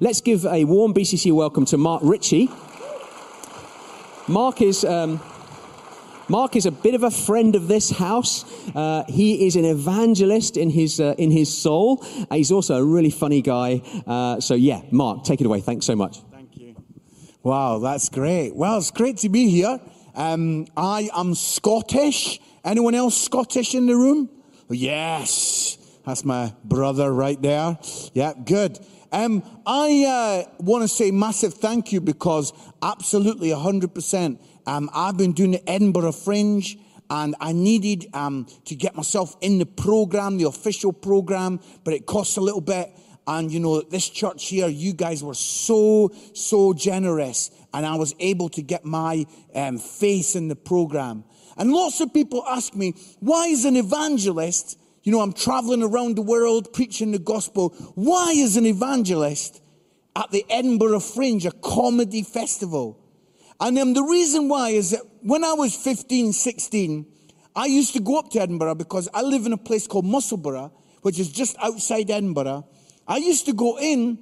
Let's give a warm BCC welcome to Mark Ritchie. Mark is. Um, Mark is a bit of a friend of this house. Uh, he is an evangelist in his, uh, in his soul. Uh, he's also a really funny guy. Uh, so, yeah, Mark, take it away. Thanks so much. Thank you. Wow, that's great. Well, it's great to be here. Um, I am Scottish. Anyone else Scottish in the room? Yes. That's my brother right there. Yeah, good. Um, I uh, want to say massive thank you because absolutely 100%. Um, I've been doing the Edinburgh Fringe and I needed um, to get myself in the program, the official program, but it costs a little bit. And you know, this church here, you guys were so, so generous, and I was able to get my um, face in the program. And lots of people ask me, why is an evangelist you know, I'm traveling around the world preaching the gospel. Why is an evangelist at the Edinburgh Fringe, a comedy festival? And um, the reason why is that when I was 15, 16, I used to go up to Edinburgh because I live in a place called Musselburgh, which is just outside Edinburgh. I used to go in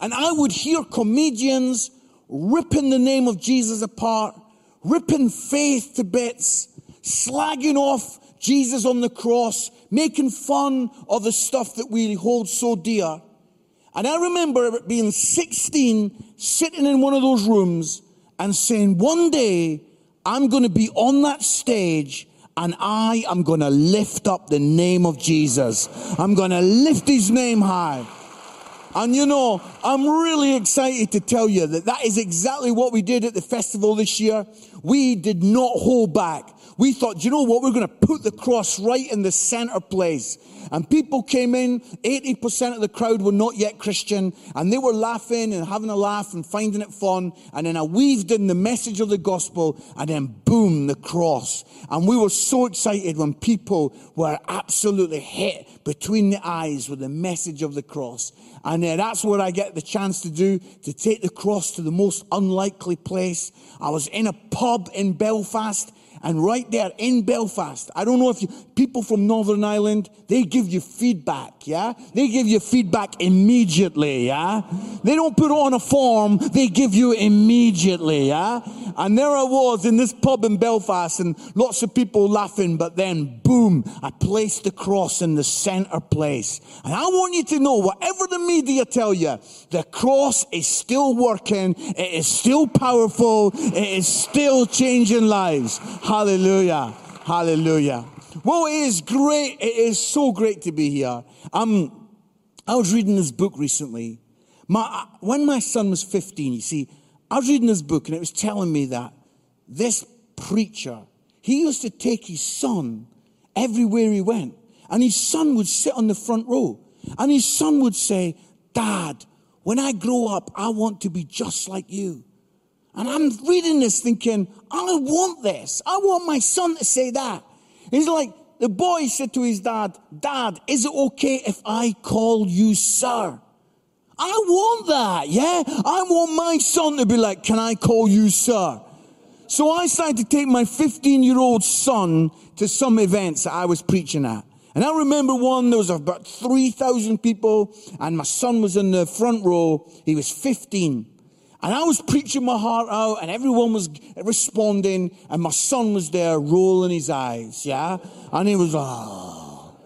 and I would hear comedians ripping the name of Jesus apart, ripping faith to bits, slagging off Jesus on the cross, making fun of the stuff that we hold so dear. And I remember being 16, sitting in one of those rooms and saying, one day I'm going to be on that stage and I am going to lift up the name of Jesus. I'm going to lift his name high. And you know, I'm really excited to tell you that that is exactly what we did at the festival this year. We did not hold back we thought, you know what? We're going to put the cross right in the center place. And people came in, 80% of the crowd were not yet Christian, and they were laughing and having a laugh and finding it fun. And then I weaved in the message of the gospel, and then boom, the cross. And we were so excited when people were absolutely hit between the eyes with the message of the cross. And uh, that's what I get the chance to do, to take the cross to the most unlikely place. I was in a pub in Belfast and right there in Belfast, I don't know if you, people from Northern Ireland, they give you feedback, yeah? They give you feedback immediately, yeah? They don't put on a form, they give you immediately, yeah? And there I was in this pub in Belfast and lots of people laughing, but then boom, I placed the cross in the center place. And I want you to know, whatever the media tell you, the cross is still working, it is still powerful, it is still changing lives. Hallelujah. Hallelujah. Well, it is great. It is so great to be here. Um, I was reading this book recently. My, when my son was 15, you see, I was reading this book and it was telling me that this preacher, he used to take his son everywhere he went. And his son would sit on the front row. And his son would say, Dad, when I grow up, I want to be just like you. And I'm reading this thinking, I want this. I want my son to say that. He's like, the boy said to his dad, Dad, is it okay if I call you sir? I want that, yeah? I want my son to be like, Can I call you sir? So I started to take my 15 year old son to some events that I was preaching at. And I remember one, there was about 3,000 people, and my son was in the front row. He was 15. And I was preaching my heart out, and everyone was responding, and my son was there rolling his eyes, yeah? And he was, oh.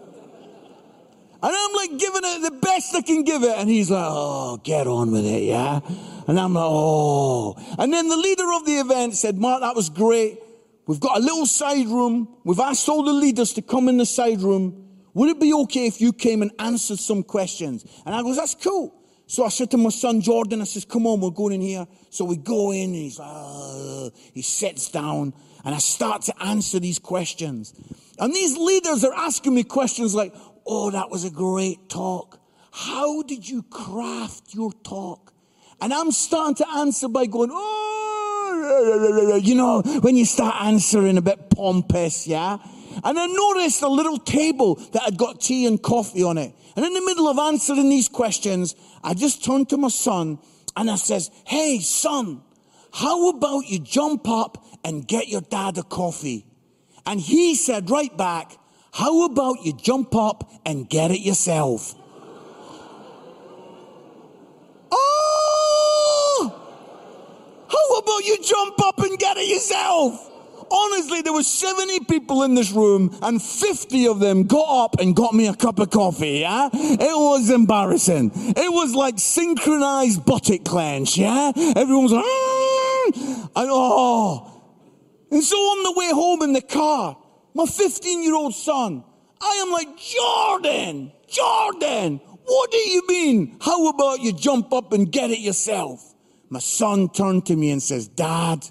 And I'm like giving it the best I can give it, and he's like, oh, get on with it, yeah? And I'm like, oh. And then the leader of the event said, Mark, that was great. We've got a little side room. We've asked all the leaders to come in the side room. Would it be okay if you came and answered some questions? And I goes, that's cool. So I said to my son Jordan, I says, come on, we're going in here. So we go in and he's like, oh. he sits down and I start to answer these questions. And these leaders are asking me questions like, oh, that was a great talk. How did you craft your talk? And I'm starting to answer by going, oh, you know, when you start answering a bit pompous, yeah? And I noticed a little table that had got tea and coffee on it. And in the middle of answering these questions, I just turned to my son and I says, Hey, son, how about you jump up and get your dad a coffee? And he said right back, How about you jump up and get it yourself? oh! How about you jump up and get it yourself? Honestly, there was 70 people in this room and 50 of them got up and got me a cup of coffee, yeah? It was embarrassing. It was like synchronized buttock clench, yeah? Everyone was like, mm! and oh. And so on the way home in the car, my 15 year old son, I am like, Jordan, Jordan, what do you mean? How about you jump up and get it yourself? My son turned to me and says, Dad,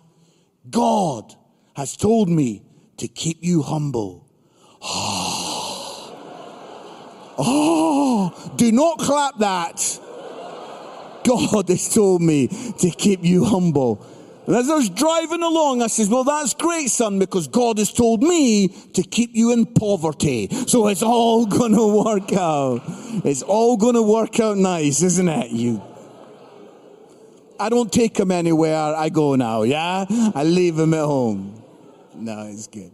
God has told me to keep you humble. oh, do not clap that. God has told me to keep you humble. And as I was driving along, I says, well, that's great, son, because God has told me to keep you in poverty. So it's all gonna work out. It's all gonna work out nice, isn't it? You. I don't take him anywhere. I go now, yeah? I leave him at home. No, it's good.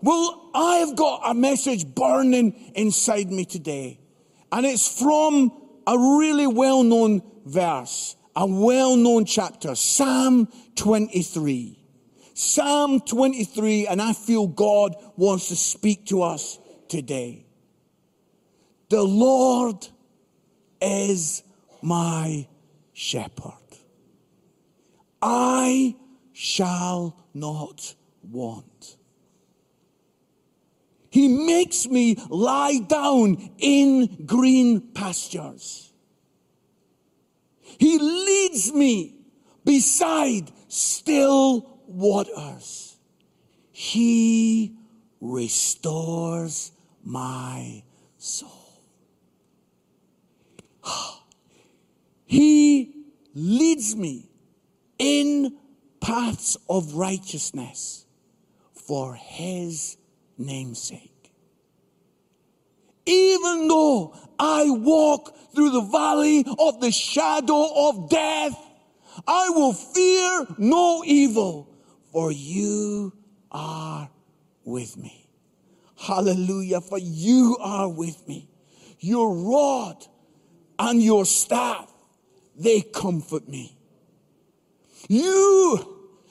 Well, I have got a message burning inside me today. And it's from a really well known verse, a well known chapter, Psalm 23. Psalm 23, and I feel God wants to speak to us today. The Lord is my shepherd. I shall not want. He makes me lie down in green pastures. He leads me beside still waters. He restores my soul. He leads me in paths of righteousness for his namesake. Even though I walk through the valley of the shadow of death, I will fear no evil, for you are with me. Hallelujah, for you are with me. Your rod and your staff, they comfort me. You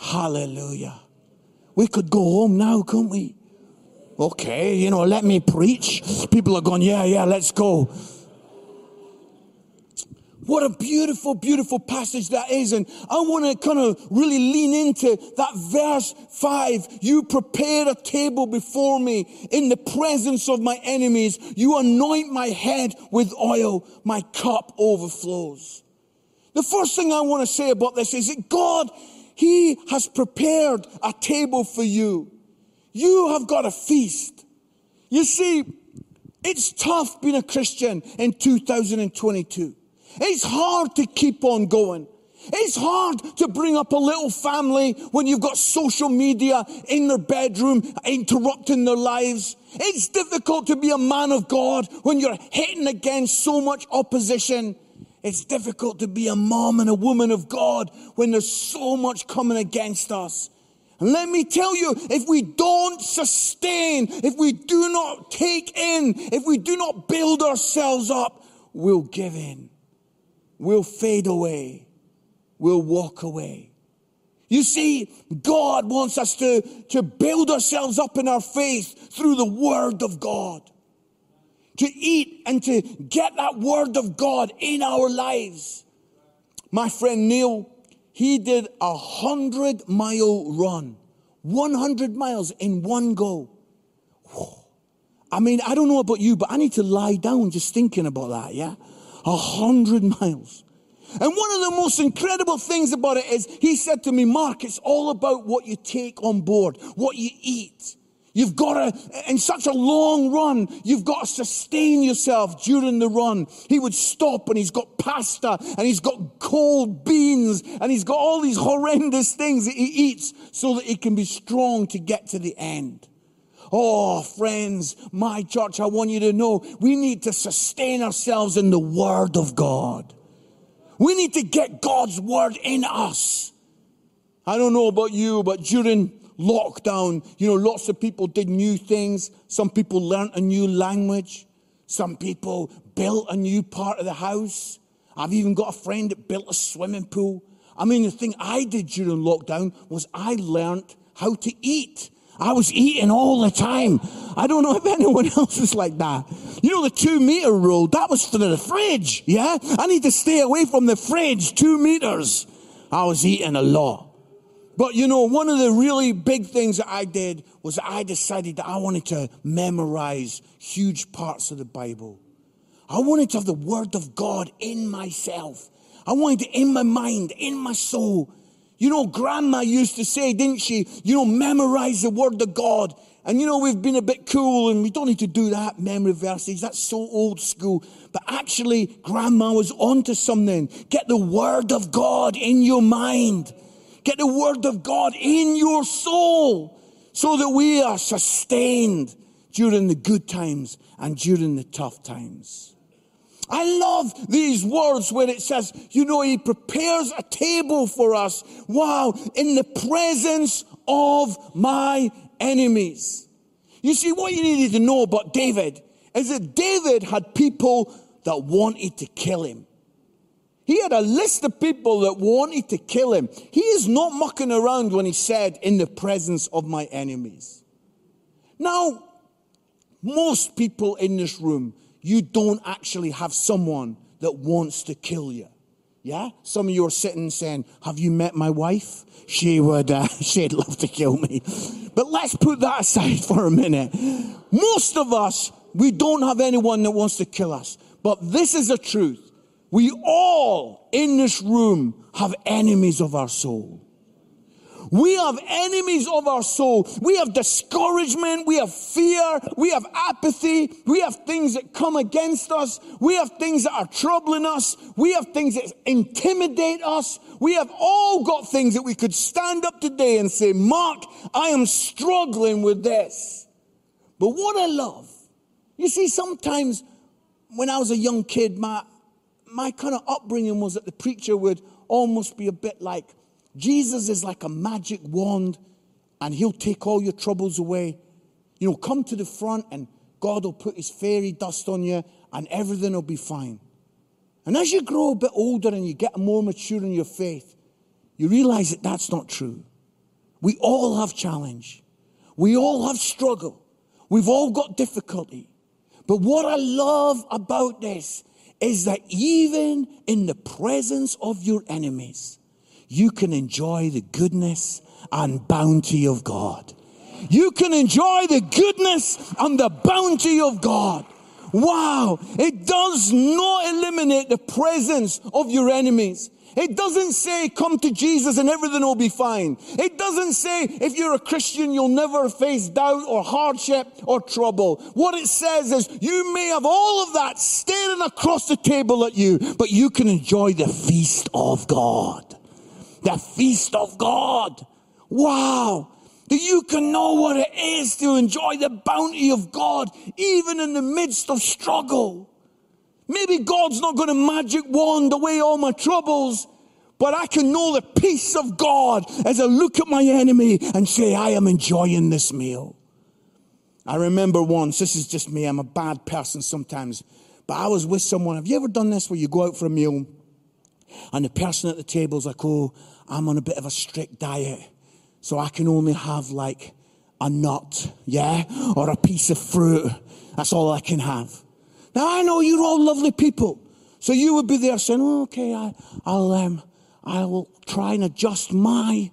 Hallelujah. We could go home now, couldn't we? Okay, you know, let me preach. People are going, yeah, yeah, let's go. What a beautiful, beautiful passage that is. And I want to kind of really lean into that verse five. You prepare a table before me in the presence of my enemies. You anoint my head with oil. My cup overflows. The first thing I want to say about this is that God he has prepared a table for you. You have got a feast. You see, it's tough being a Christian in 2022. It's hard to keep on going. It's hard to bring up a little family when you've got social media in their bedroom interrupting their lives. It's difficult to be a man of God when you're hitting against so much opposition. It's difficult to be a mom and a woman of God when there's so much coming against us. And let me tell you, if we don't sustain, if we do not take in, if we do not build ourselves up, we'll give in. We'll fade away. We'll walk away. You see, God wants us to, to build ourselves up in our faith through the Word of God to eat and to get that word of God in our lives. My friend Neil, he did a hundred mile run, 100 miles in one go. I mean, I don't know about you, but I need to lie down just thinking about that, yeah? A hundred miles. And one of the most incredible things about it is he said to me, Mark, it's all about what you take on board, what you eat. You've got to, in such a long run, you've got to sustain yourself during the run. He would stop and he's got pasta and he's got cold beans and he's got all these horrendous things that he eats so that he can be strong to get to the end. Oh, friends, my church, I want you to know we need to sustain ourselves in the Word of God. We need to get God's Word in us. I don't know about you, but during lockdown, you know, lots of people did new things. Some people learnt a new language. Some people built a new part of the house. I've even got a friend that built a swimming pool. I mean, the thing I did during lockdown was I learnt how to eat. I was eating all the time. I don't know if anyone else is like that. You know, the two meter rule, that was for the fridge. Yeah. I need to stay away from the fridge, two meters. I was eating a lot. But you know, one of the really big things that I did was I decided that I wanted to memorize huge parts of the Bible. I wanted to have the Word of God in myself. I wanted it in my mind, in my soul. You know, grandma used to say, didn't she? You know, memorize the Word of God. And you know, we've been a bit cool and we don't need to do that, memory verses. That's so old school. But actually, grandma was onto something. Get the Word of God in your mind. Get the word of God in your soul so that we are sustained during the good times and during the tough times. I love these words where it says, you know, he prepares a table for us. Wow. In the presence of my enemies. You see, what you needed to know about David is that David had people that wanted to kill him. He had a list of people that wanted to kill him. He is not mucking around when he said, in the presence of my enemies. Now, most people in this room, you don't actually have someone that wants to kill you. Yeah? Some of you are sitting saying, have you met my wife? She would, uh, she'd love to kill me. But let's put that aside for a minute. Most of us, we don't have anyone that wants to kill us. But this is the truth. We all in this room have enemies of our soul. We have enemies of our soul. We have discouragement. We have fear. We have apathy. We have things that come against us. We have things that are troubling us. We have things that intimidate us. We have all got things that we could stand up today and say, Mark, I am struggling with this. But what I love, you see, sometimes when I was a young kid, my, my kind of upbringing was that the preacher would almost be a bit like Jesus is like a magic wand and he'll take all your troubles away. You know, come to the front and God will put his fairy dust on you and everything will be fine. And as you grow a bit older and you get more mature in your faith, you realize that that's not true. We all have challenge. We all have struggle. We've all got difficulty. But what I love about this is that even in the presence of your enemies, you can enjoy the goodness and bounty of God. You can enjoy the goodness and the bounty of God. Wow. It does not eliminate the presence of your enemies. It doesn't say come to Jesus and everything will be fine. It doesn't say if you're a Christian, you'll never face doubt or hardship or trouble. What it says is you may have all of that staring across the table at you, but you can enjoy the feast of God. The feast of God. Wow. That you can know what it is to enjoy the bounty of God even in the midst of struggle. Maybe God's not going to magic wand away all my troubles, but I can know the peace of God as I look at my enemy and say, I am enjoying this meal. I remember once, this is just me, I'm a bad person sometimes, but I was with someone. Have you ever done this where you go out for a meal and the person at the table is like, oh, I'm on a bit of a strict diet, so I can only have like a nut, yeah, or a piece of fruit. That's all I can have. Now I know you're all lovely people. So you would be there saying, oh, okay, I, will um, I will try and adjust my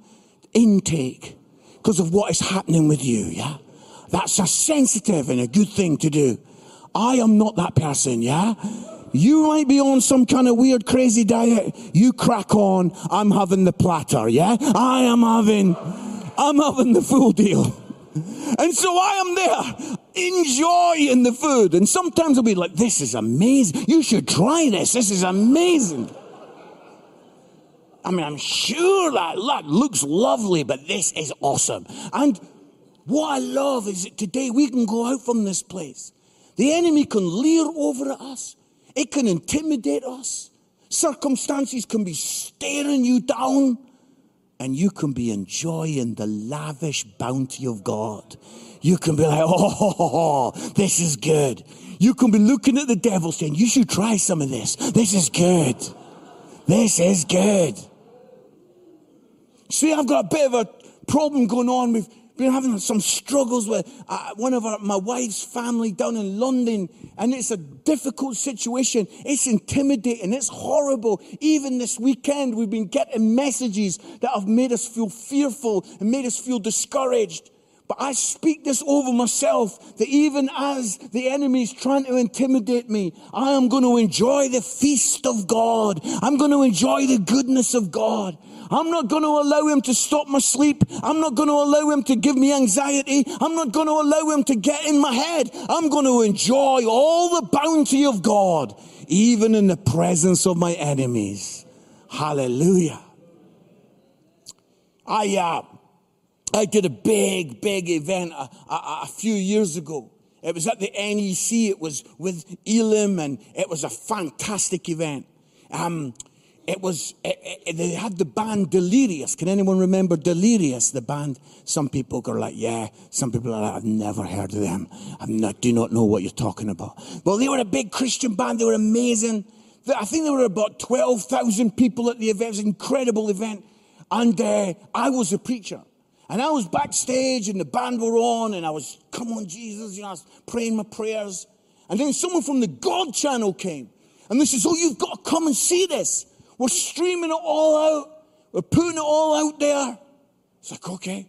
intake because of what is happening with you. Yeah. That's a sensitive and a good thing to do. I am not that person. Yeah. You might be on some kind of weird, crazy diet. You crack on. I'm having the platter. Yeah. I am having, I'm having the full deal. And so I am there enjoying the food. And sometimes I'll be like, this is amazing. You should try this. This is amazing. I mean, I'm sure that, that looks lovely, but this is awesome. And what I love is that today we can go out from this place. The enemy can leer over at us. It can intimidate us. Circumstances can be staring you down and you can be enjoying the lavish bounty of God. You can be like, oh, this is good. You can be looking at the devil saying, you should try some of this. This is good. This is good. See, I've got a bit of a problem going on We've been having some struggles with uh, one of our, my wife's family down in London, and it's a difficult situation. It's intimidating. It's horrible. Even this weekend, we've been getting messages that have made us feel fearful and made us feel discouraged. But I speak this over myself that even as the enemy is trying to intimidate me, I am going to enjoy the feast of God. I'm going to enjoy the goodness of God. I'm not going to allow him to stop my sleep. I'm not going to allow him to give me anxiety. I'm not going to allow him to get in my head. I'm going to enjoy all the bounty of God, even in the presence of my enemies. Hallelujah. I, uh, I did a big, big event a, a, a few years ago. It was at the NEC. It was with Elim, and it was a fantastic event. Um, it was, it, it, they had the band Delirious. Can anyone remember Delirious, the band? Some people are like, yeah. Some people are like, I've never heard of them. I do not know what you're talking about. Well, they were a big Christian band. They were amazing. I think there were about 12,000 people at the event. It was an incredible event. And uh, I was a preacher. And I was backstage and the band were on and I was, come on, Jesus, you know, I was praying my prayers. And then someone from the God channel came and they says, oh, you've got to come and see this. We're streaming it all out. We're putting it all out there. It's like, okay.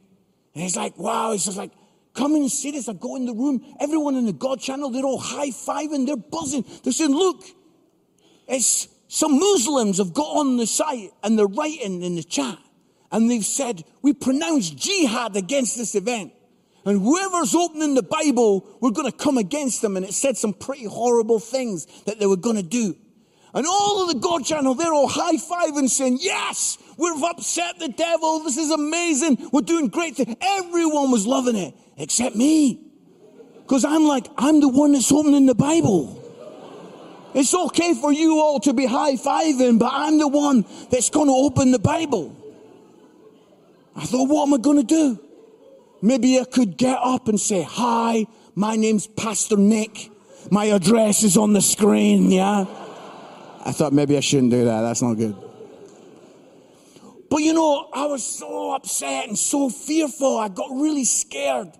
And he's like, wow. He's just like, come and see this. I go in the room. Everyone in the God channel, they're all high fiving. They're buzzing. They're saying, look, it's some Muslims have got on the site and they're writing in the chat. And they've said, we pronounce jihad against this event. And whoever's opening the Bible, we're going to come against them. And it said some pretty horrible things that they were going to do. And all of the God channel, they're all high fiving saying, Yes, we've upset the devil. This is amazing. We're doing great things. Everyone was loving it except me. Because I'm like, I'm the one that's opening the Bible. It's okay for you all to be high fiving, but I'm the one that's going to open the Bible. I thought, what am I going to do? Maybe I could get up and say, Hi, my name's Pastor Nick. My address is on the screen, yeah? I thought maybe I shouldn't do that. That's not good. But you know, I was so upset and so fearful. I got really scared.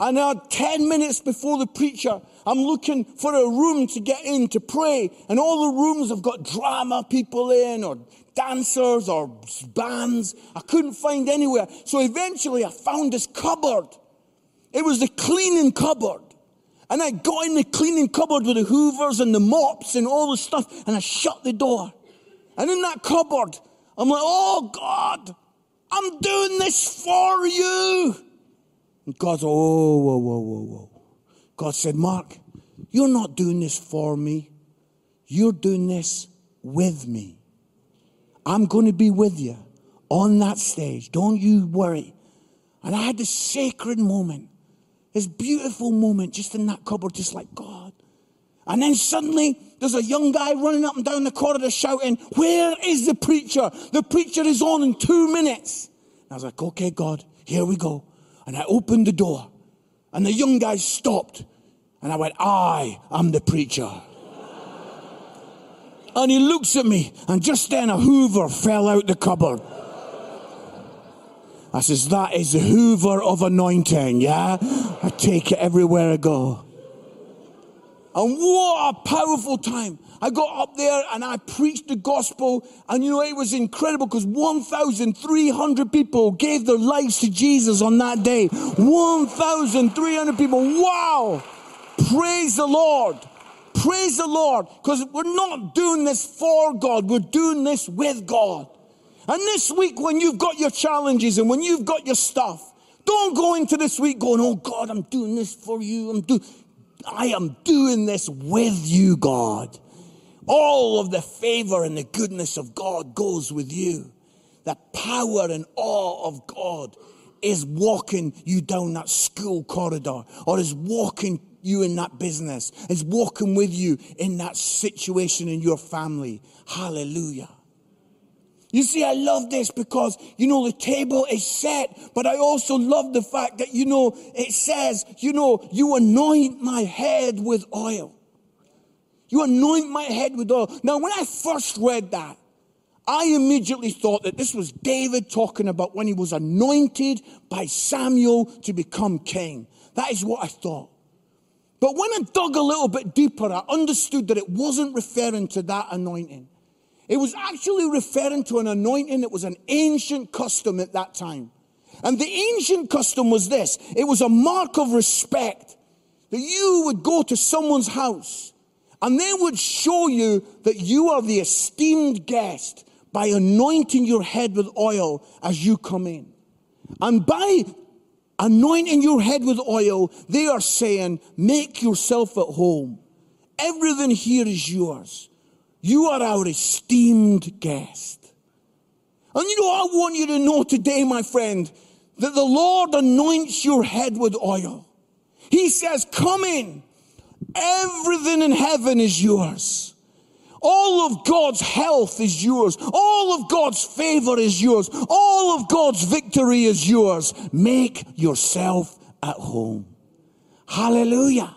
And now, 10 minutes before the preacher, I'm looking for a room to get in to pray. And all the rooms have got drama people in or dancers or bands. I couldn't find anywhere. So eventually I found this cupboard. It was the cleaning cupboard. And I got in the cleaning cupboard with the hoovers and the mops and all the stuff, and I shut the door. And in that cupboard, I'm like, oh God, I'm doing this for you. And God said, oh, whoa, whoa, whoa, whoa. God said, Mark, you're not doing this for me. You're doing this with me. I'm going to be with you on that stage. Don't you worry. And I had this sacred moment this beautiful moment just in that cupboard, just like God. And then suddenly there's a young guy running up and down the corridor shouting, Where is the preacher? The preacher is on in two minutes. And I was like, Okay, God, here we go. And I opened the door and the young guy stopped. And I went, I am the preacher. And he looks at me and just then a hoover fell out the cupboard. I says, that is the hoover of anointing, yeah? I take it everywhere I go. And what a powerful time. I got up there and I preached the gospel. And you know, it was incredible because 1,300 people gave their lives to Jesus on that day. 1,300 people. Wow. Praise the Lord. Praise the Lord. Because we're not doing this for God. We're doing this with God. And this week, when you've got your challenges and when you've got your stuff, Don't go into this week going, oh God, I'm doing this for you. I'm do, I am doing this with you, God. All of the favor and the goodness of God goes with you. The power and awe of God is walking you down that school corridor or is walking you in that business, is walking with you in that situation in your family. Hallelujah. You see, I love this because, you know, the table is set, but I also love the fact that, you know, it says, you know, you anoint my head with oil. You anoint my head with oil. Now, when I first read that, I immediately thought that this was David talking about when he was anointed by Samuel to become king. That is what I thought. But when I dug a little bit deeper, I understood that it wasn't referring to that anointing. It was actually referring to an anointing that was an ancient custom at that time. And the ancient custom was this it was a mark of respect that you would go to someone's house and they would show you that you are the esteemed guest by anointing your head with oil as you come in. And by anointing your head with oil, they are saying, make yourself at home. Everything here is yours. You are our esteemed guest. And you know, I want you to know today, my friend, that the Lord anoints your head with oil. He says, Come in. Everything in heaven is yours. All of God's health is yours. All of God's favor is yours. All of God's victory is yours. Make yourself at home. Hallelujah.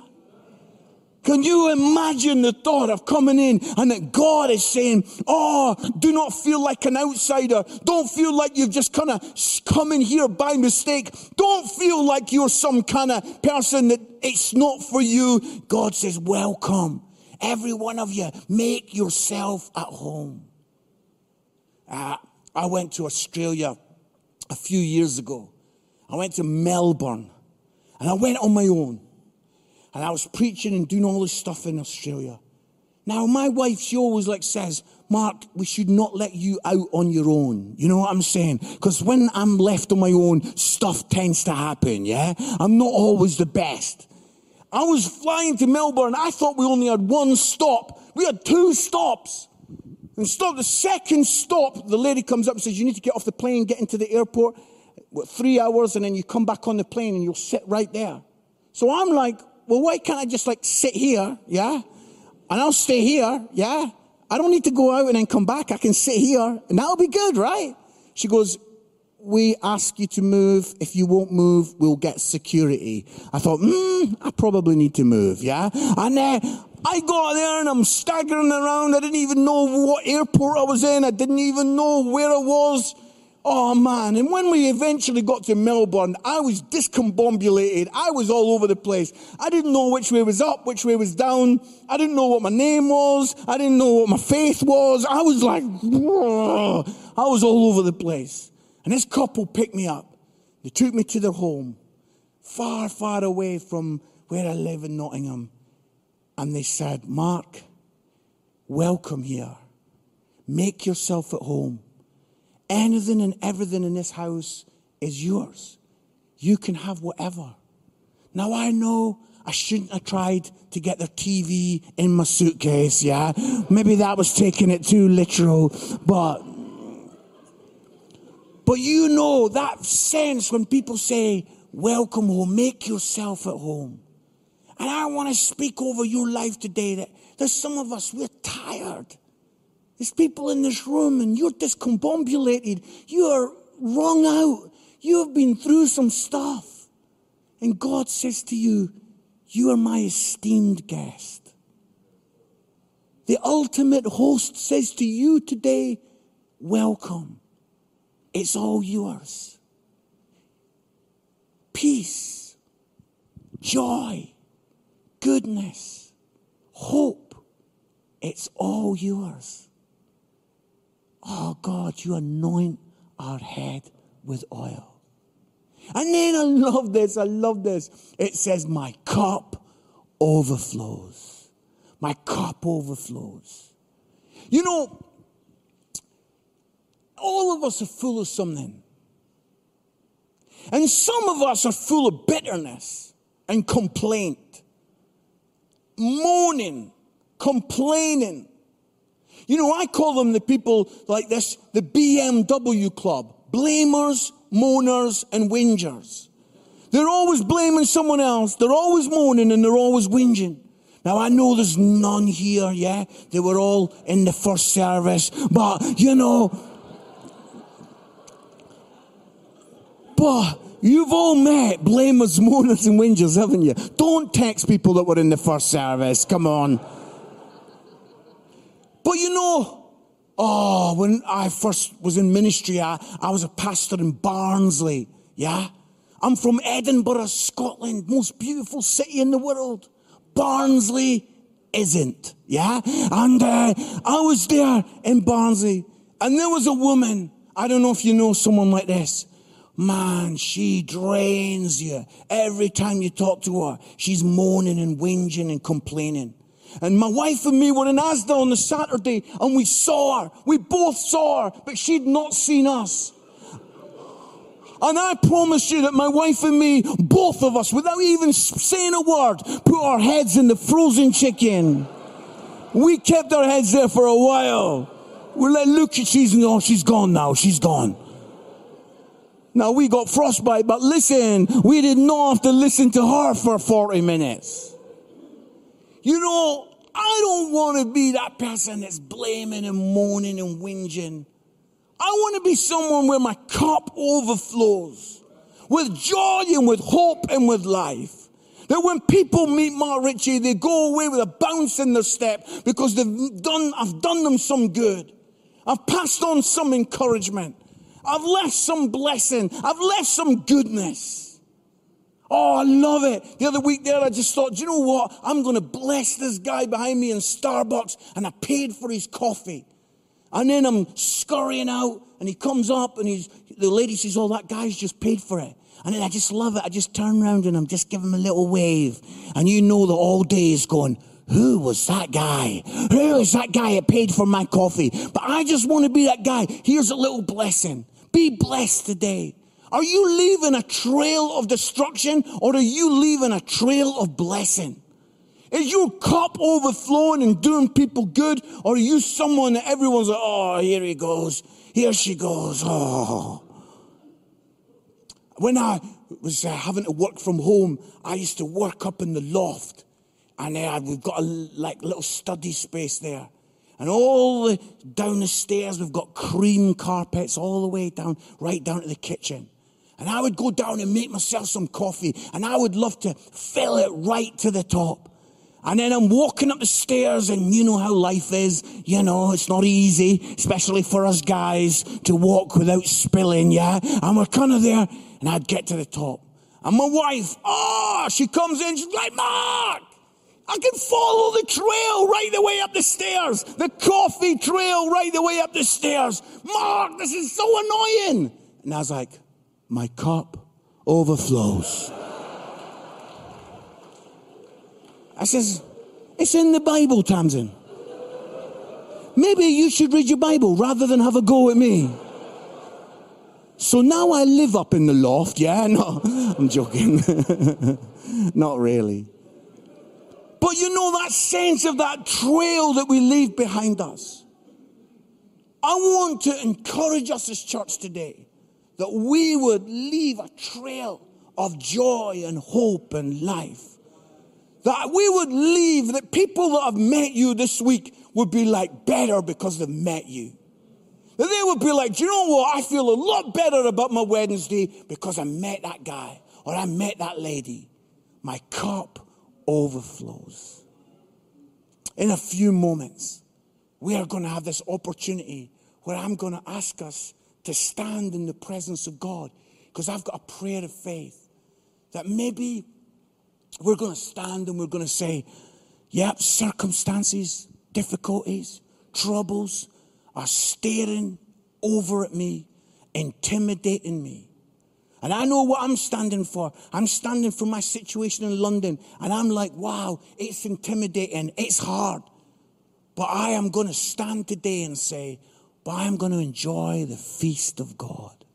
Can you imagine the thought of coming in and that God is saying, Oh, do not feel like an outsider. Don't feel like you've just kind of come in here by mistake. Don't feel like you're some kind of person that it's not for you. God says, Welcome. Every one of you, make yourself at home. Uh, I went to Australia a few years ago. I went to Melbourne and I went on my own. And I was preaching and doing all this stuff in Australia. Now, my wife, she always like says, Mark, we should not let you out on your own. You know what I'm saying? Because when I'm left on my own, stuff tends to happen, yeah? I'm not always the best. I was flying to Melbourne. I thought we only had one stop. We had two stops. And stop the second stop, the lady comes up and says, You need to get off the plane, get into the airport. What, three hours, and then you come back on the plane and you'll sit right there. So I'm like, well, why can't I just like sit here, yeah? And I'll stay here, yeah? I don't need to go out and then come back. I can sit here and that'll be good, right? She goes, we ask you to move. If you won't move, we'll get security. I thought, hmm, I probably need to move, yeah? And then I got there and I'm staggering around. I didn't even know what airport I was in. I didn't even know where I was. Oh man. And when we eventually got to Melbourne, I was discombobulated. I was all over the place. I didn't know which way was up, which way was down. I didn't know what my name was. I didn't know what my faith was. I was like, Whoa. I was all over the place. And this couple picked me up. They took me to their home, far, far away from where I live in Nottingham. And they said, Mark, welcome here. Make yourself at home. Anything and everything in this house is yours. You can have whatever. Now I know I shouldn't have tried to get the TV in my suitcase, yeah? Maybe that was taking it too literal, but but you know that sense when people say, welcome home, make yourself at home. And I want to speak over your life today that there's some of us, we're tired. There's people in this room and you're discombobulated. You are wrung out. You have been through some stuff. And God says to you, You are my esteemed guest. The ultimate host says to you today, Welcome. It's all yours. Peace, joy, goodness, hope. It's all yours. Oh God, you anoint our head with oil. And then I love this, I love this. It says, My cup overflows. My cup overflows. You know, all of us are full of something. And some of us are full of bitterness and complaint, moaning, complaining. You know, I call them the people like this, the BMW club. Blamers, moaners, and whingers. They're always blaming someone else. They're always moaning and they're always whinging. Now I know there's none here, yeah? They were all in the first service, but you know, but you've all met blamers, moaners, and whingers, haven't you? Don't text people that were in the first service. Come on. But you know, oh, when I first was in ministry, I, I was a pastor in Barnsley, yeah? I'm from Edinburgh, Scotland, most beautiful city in the world. Barnsley isn't, yeah? And uh, I was there in Barnsley, and there was a woman. I don't know if you know someone like this. Man, she drains you. Every time you talk to her, she's moaning and whinging and complaining. And my wife and me were in Asda on the Saturday and we saw her. We both saw her, but she'd not seen us. And I promise you that my wife and me, both of us, without even saying a word, put our heads in the frozen chicken. We kept our heads there for a while. We're like, look, she's, no, she's gone now. She's gone. Now we got frostbite, but listen, we did not know have to listen to her for 40 minutes. You know, I don't want to be that person that's blaming and moaning and whinging. I want to be someone where my cup overflows with joy and with hope and with life. That when people meet Mark Ritchie, they go away with a bounce in their step because they've done, I've done them some good. I've passed on some encouragement. I've left some blessing. I've left some goodness. Oh, I love it. The other week there, I just thought, do you know what? I'm going to bless this guy behind me in Starbucks, and I paid for his coffee. And then I'm scurrying out, and he comes up, and he's, the lady says, oh, that guy's just paid for it. And then I just love it. I just turn around and I'm just giving him a little wave. And you know that all day is going, who was that guy? Who is that guy that paid for my coffee? But I just want to be that guy. Here's a little blessing. Be blessed today. Are you leaving a trail of destruction or are you leaving a trail of blessing? Is your cup overflowing and doing people good or are you someone that everyone's like, oh, here he goes. Here she goes. Oh. When I was uh, having to work from home, I used to work up in the loft and uh, we've got a like little study space there. And all the down the stairs, we've got cream carpets all the way down, right down to the kitchen. And I would go down and make myself some coffee, and I would love to fill it right to the top. And then I'm walking up the stairs, and you know how life is. You know, it's not easy, especially for us guys, to walk without spilling, yeah? And we're kind of there, and I'd get to the top. And my wife, oh, she comes in, she's like, Mark, I can follow the trail right the way up the stairs, the coffee trail right the way up the stairs. Mark, this is so annoying. And I was like, my cup overflows. I says, it's in the Bible, Tamsin. Maybe you should read your Bible rather than have a go at me. So now I live up in the loft, yeah? No, I'm joking. Not really. But you know that sense of that trail that we leave behind us. I want to encourage us as church today that we would leave a trail of joy and hope and life. That we would leave, that people that have met you this week would be like better because they've met you. That they would be like, do you know what? I feel a lot better about my Wednesday because I met that guy or I met that lady. My cup overflows. In a few moments, we are going to have this opportunity where I'm going to ask us to stand in the presence of God because I've got a prayer of faith that maybe we're going to stand and we're going to say, yep, circumstances, difficulties, troubles are staring over at me, intimidating me. And I know what I'm standing for. I'm standing for my situation in London. And I'm like, wow, it's intimidating. It's hard. But I am going to stand today and say, but I'm going to enjoy the feast of God.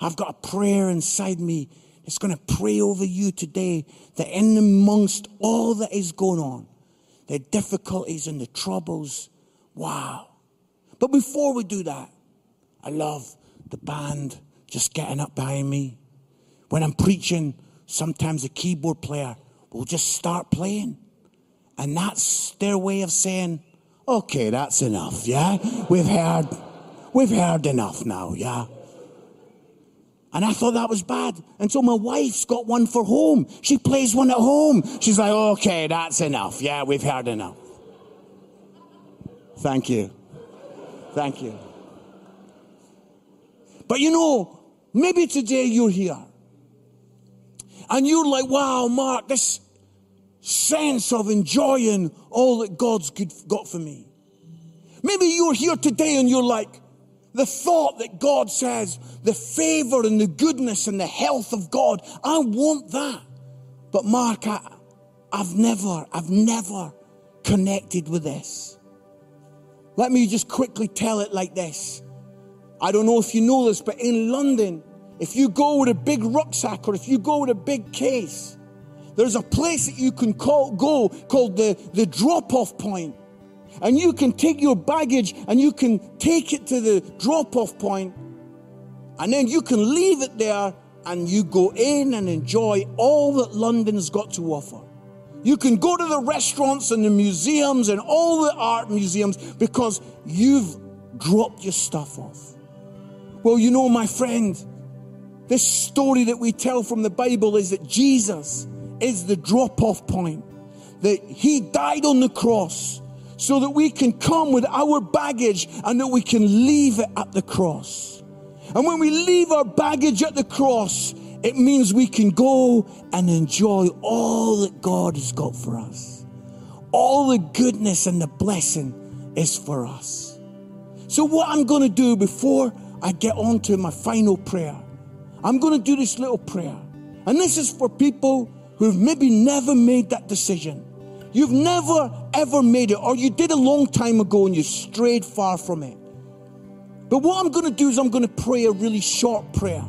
I've got a prayer inside me that's going to pray over you today that in amongst all that is going on, the difficulties and the troubles, wow. But before we do that, I love the band just getting up behind me. When I'm preaching, sometimes the keyboard player will just start playing. And that's their way of saying, okay, that's enough, yeah? We've heard, we've heard enough now, yeah? And I thought that was bad. And so my wife's got one for home. She plays one at home. She's like, okay, that's enough. Yeah, we've heard enough. Thank you. Thank you. But you know, maybe today you're here. And you're like, wow, Mark, this sense of enjoying all that God's got for me. Maybe you're here today and you're like, the thought that God says, the favor and the goodness and the health of God, I want that. But Mark, I, I've never, I've never connected with this. Let me just quickly tell it like this. I don't know if you know this, but in London, if you go with a big rucksack or if you go with a big case, there's a place that you can call, go called the, the drop off point. and you can take your baggage and you can take it to the drop off point, and then you can leave it there and you go in and enjoy all that London's got to offer. You can go to the restaurants and the museums and all the art museums because you've dropped your stuff off. Well, you know, my friend, this story that we tell from the Bible is that Jesus is the drop off point, that He died on the cross so that we can come with our baggage and that we can leave it at the cross. And when we leave our baggage at the cross, it means we can go and enjoy all that God has got for us. All the goodness and the blessing is for us. So, what I'm going to do before I get on to my final prayer, I'm going to do this little prayer. And this is for people who've maybe never made that decision. You've never ever made it, or you did a long time ago and you strayed far from it. But what I'm going to do is I'm going to pray a really short prayer.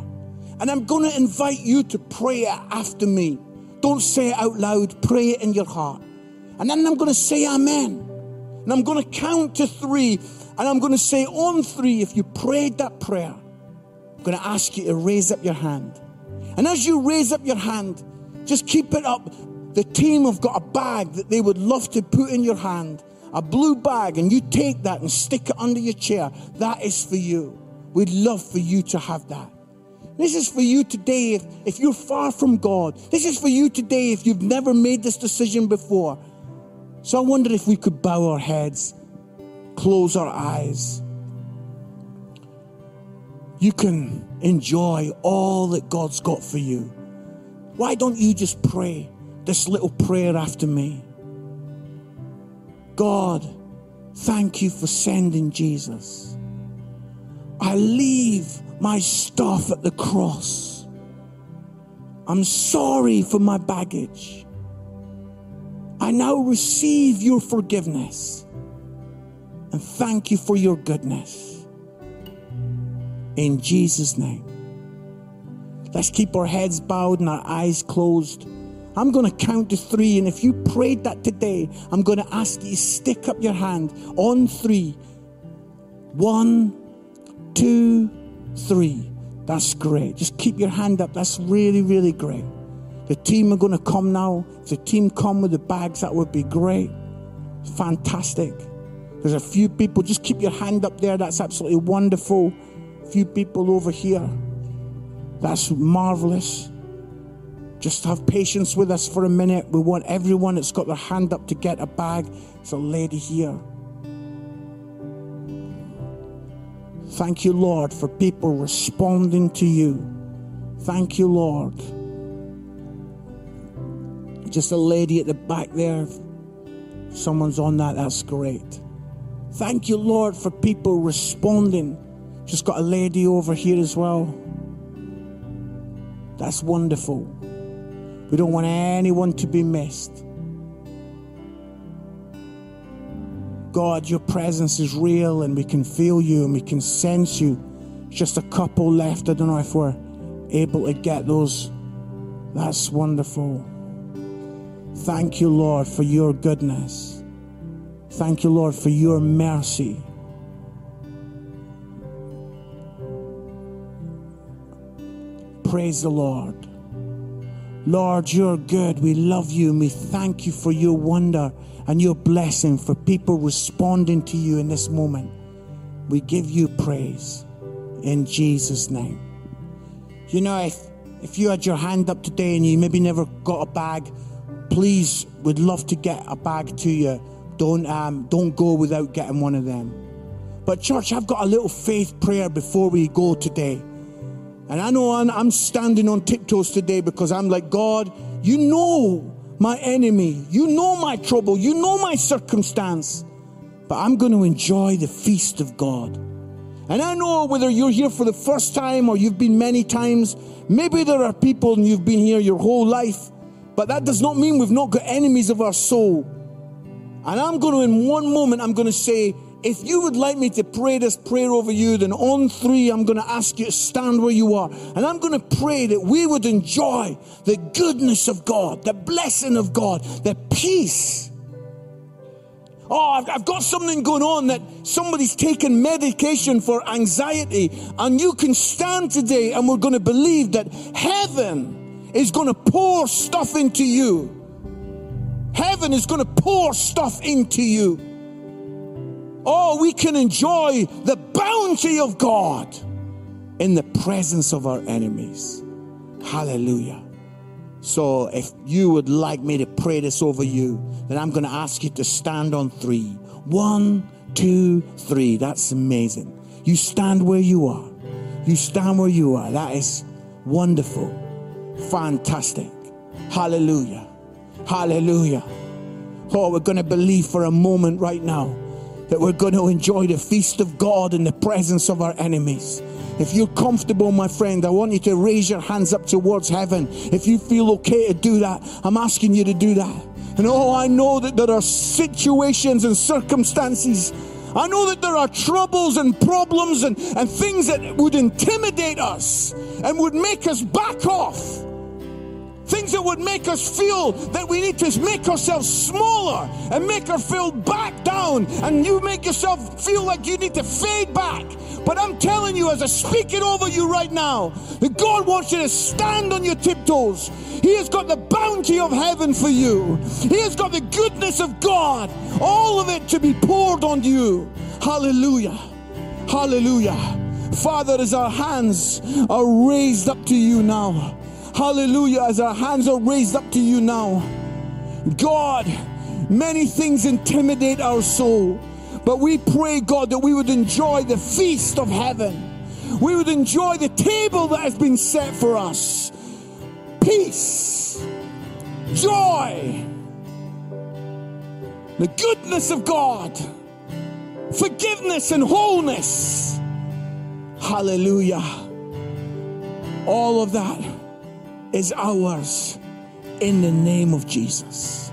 And I'm going to invite you to pray it after me. Don't say it out loud, pray it in your heart. And then I'm going to say Amen. And I'm going to count to three. And I'm going to say on three, if you prayed that prayer, I'm going to ask you to raise up your hand. And as you raise up your hand, just keep it up the team have got a bag that they would love to put in your hand, a blue bag, and you take that and stick it under your chair. That is for you. We'd love for you to have that. This is for you today if, if you're far from God. This is for you today if you've never made this decision before. So I wonder if we could bow our heads, close our eyes. You can enjoy all that God's got for you. Why don't you just pray? this little prayer after me. God, thank you for sending Jesus. I leave my stuff at the cross. I'm sorry for my baggage. I now receive your forgiveness and thank you for your goodness. In Jesus' name. Let's keep our heads bowed and our eyes closed. I'm going to count to three. And if you prayed that today, I'm going to ask you to stick up your hand on three. One, two, three. That's great. Just keep your hand up. That's really, really great. The team are going to come now. If the team come with the bags, that would be great. Fantastic. There's a few people. Just keep your hand up there. That's absolutely wonderful. A few people over here. That's marvelous. Just have patience with us for a minute. We want everyone that's got their hand up to get a bag. There's a lady here. Thank you, Lord, for people responding to you. Thank you, Lord. Just a lady at the back there. Someone's on that. That's great. Thank you, Lord, for people responding. Just got a lady over here as well. That's wonderful. We don't want anyone to be missed. God, your presence is real and we can feel you and we can sense you. Just a couple left. I don't know if we're able to get those. That's wonderful. Thank you, Lord, for your goodness. Thank you, Lord, for your mercy. Praise the Lord. Lord, you're good. We love you we thank you for your wonder and your blessing for people responding to you in this moment. We give you praise in Jesus' name. You know, if, if you had your hand up today and you maybe never got a bag, please, we'd love to get a bag to you. Don't, um, don't go without getting one of them. But, church, I've got a little faith prayer before we go today. And I know I'm, standing on tiptoes today because I'm like, God, you know my enemy. You know my trouble. You know my circumstance. But I'm going to enjoy the feast of God. And I know whether you're here for the first time or you've been many times, maybe there are people and you've been here your whole life, but that does not mean we've not got enemies of our soul. And I'm going to, in one moment, I'm going to say, if you would like me to pray this prayer over you, then on three, I'm going to ask you to stand where you are. And I'm going to pray that we would enjoy the goodness of God, the blessing of God, the peace. Oh, I've, got something going on that somebody's taken medication for anxiety, and you can stand today and we're going to believe that heaven is going to pour stuff into you. Heaven is going to pour stuff into you. Oh, we can enjoy the bounty of God in the presence of our enemies. Hallelujah. So, if you would like me to pray this over you, then I'm going to ask you to stand on three. One, two, three. That's amazing. You stand where you are. You stand where you are. That is wonderful. Fantastic. Hallelujah. Hallelujah. Oh, we're going to believe for a moment right now that we're going to enjoy the feast of God in the presence of our enemies. If you're comfortable, my friend, I want you to raise your hands up towards heaven. If you feel okay to do that, I'm asking you to do that. And oh, I know that there are situations and circumstances. I know that there are troubles and problems and, and things that would intimidate us and would make us back off. Things that would make us feel that we need to make ourselves smaller and make our feel back down. And you make yourself feel like you need to fade back. But I'm telling you, as I speak it over you right now, that God wants you to stand on your tiptoes. He has got the bounty of heaven for you. He has got the goodness of God, all of it to be poured on you. Hallelujah. Hallelujah. Father, as our hands are raised up to you now, Hallelujah. As our hands are raised up to you now, God, many things intimidate our soul, but we pray, God, that we would enjoy the feast of heaven. We would enjoy the table that has been set for us. Peace, joy, the goodness of God, forgiveness and wholeness. Hallelujah. All of that is ours in the name of Jesus.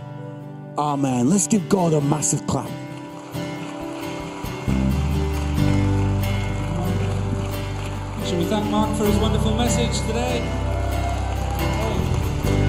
Amen. Let's give God a massive clap. Should we thank Mark for his wonderful message today?